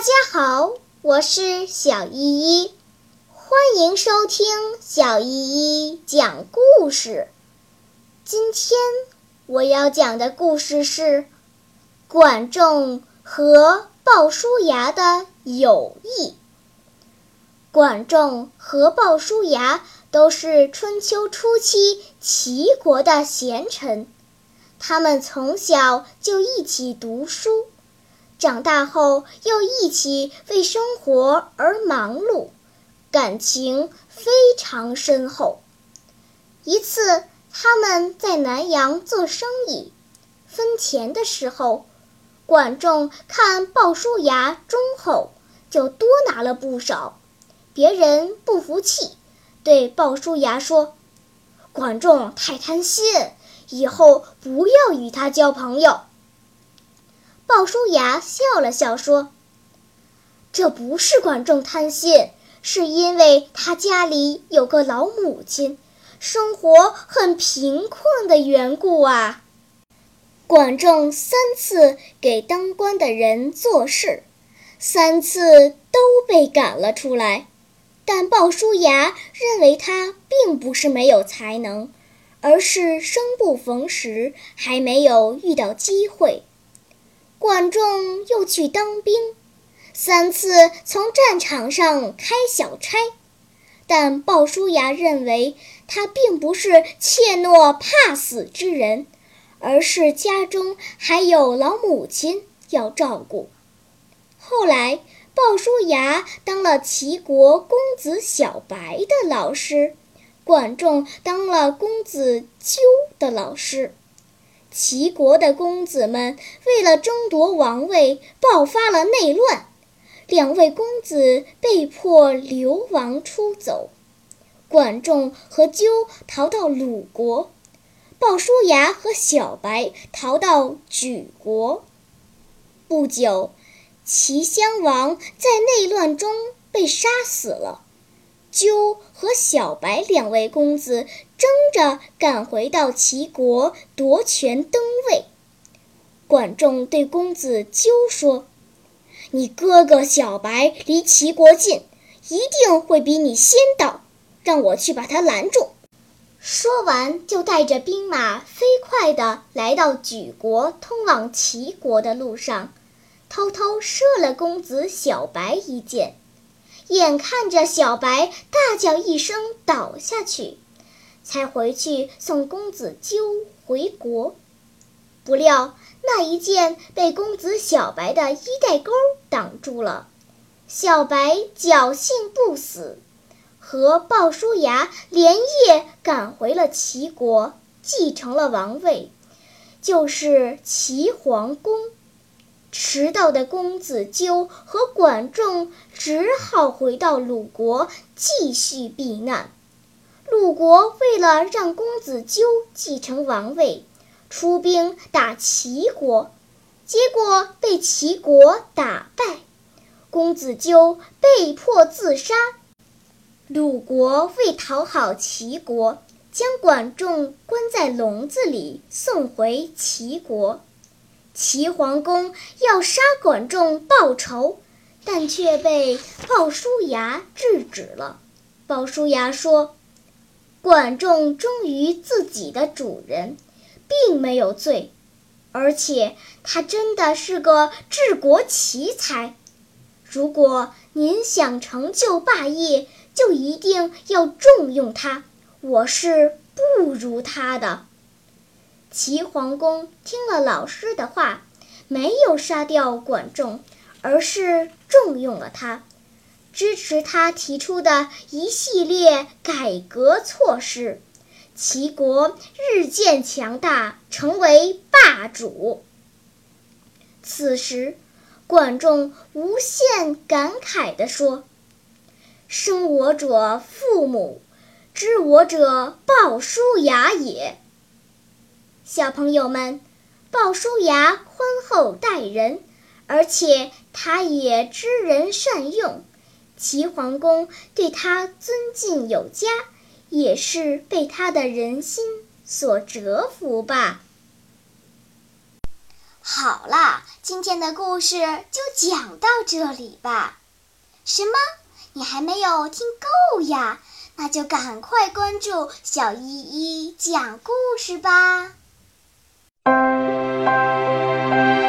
大家好，我是小依依，欢迎收听小依依讲故事。今天我要讲的故事是管仲和鲍叔牙的友谊。管仲和鲍叔牙都是春秋初期齐国的贤臣，他们从小就一起读书。长大后又一起为生活而忙碌，感情非常深厚。一次，他们在南阳做生意，分钱的时候，管仲看鲍叔牙忠厚，就多拿了不少。别人不服气，对鲍叔牙说：“管仲太贪心，以后不要与他交朋友。”鲍叔牙笑了笑说：“这不是管仲贪心，是因为他家里有个老母亲，生活很贫困的缘故啊。”管仲三次给当官的人做事，三次都被赶了出来，但鲍叔牙认为他并不是没有才能，而是生不逢时，还没有遇到机会。管仲又去当兵，三次从战场上开小差，但鲍叔牙认为他并不是怯懦怕死之人，而是家中还有老母亲要照顾。后来，鲍叔牙当了齐国公子小白的老师，管仲当了公子纠的老师。齐国的公子们为了争夺王位，爆发了内乱，两位公子被迫流亡出走。管仲和纠逃到鲁国，鲍叔牙和小白逃到莒国。不久，齐襄王在内乱中被杀死了。鸠和小白两位公子争着赶回到齐国夺权登位。管仲对公子纠说：“你哥哥小白离齐国近，一定会比你先到，让我去把他拦住。”说完，就带着兵马飞快地来到莒国通往齐国的路上，偷偷射了公子小白一箭。眼看着小白大叫一声倒下去，才回去送公子纠回国。不料那一箭被公子小白的衣带钩挡住了。小白侥幸不死，和鲍叔牙连夜赶回了齐国，继承了王位，就是齐桓公。迟到的公子纠和管仲只好回到鲁国继续避难。鲁国为了让公子纠继承王位，出兵打齐国，结果被齐国打败，公子纠被迫自杀。鲁国为讨好齐国，将管仲关在笼子里，送回齐国。齐桓公要杀管仲报仇，但却被鲍叔牙制止了。鲍叔牙说：“管仲忠于自己的主人，并没有罪，而且他真的是个治国奇才。如果您想成就霸业，就一定要重用他。我是不如他的。”齐桓公听了老师的话，没有杀掉管仲，而是重用了他，支持他提出的一系列改革措施，齐国日渐强大，成为霸主。此时，管仲无限感慨地说：“生我者父母，知我者鲍叔牙也。”小朋友们，鲍叔牙宽厚待人，而且他也知人善用。齐桓公对他尊敬有加，也是被他的人心所折服吧。好啦，今天的故事就讲到这里吧。什么？你还没有听够呀？那就赶快关注小依依讲故事吧。thank you.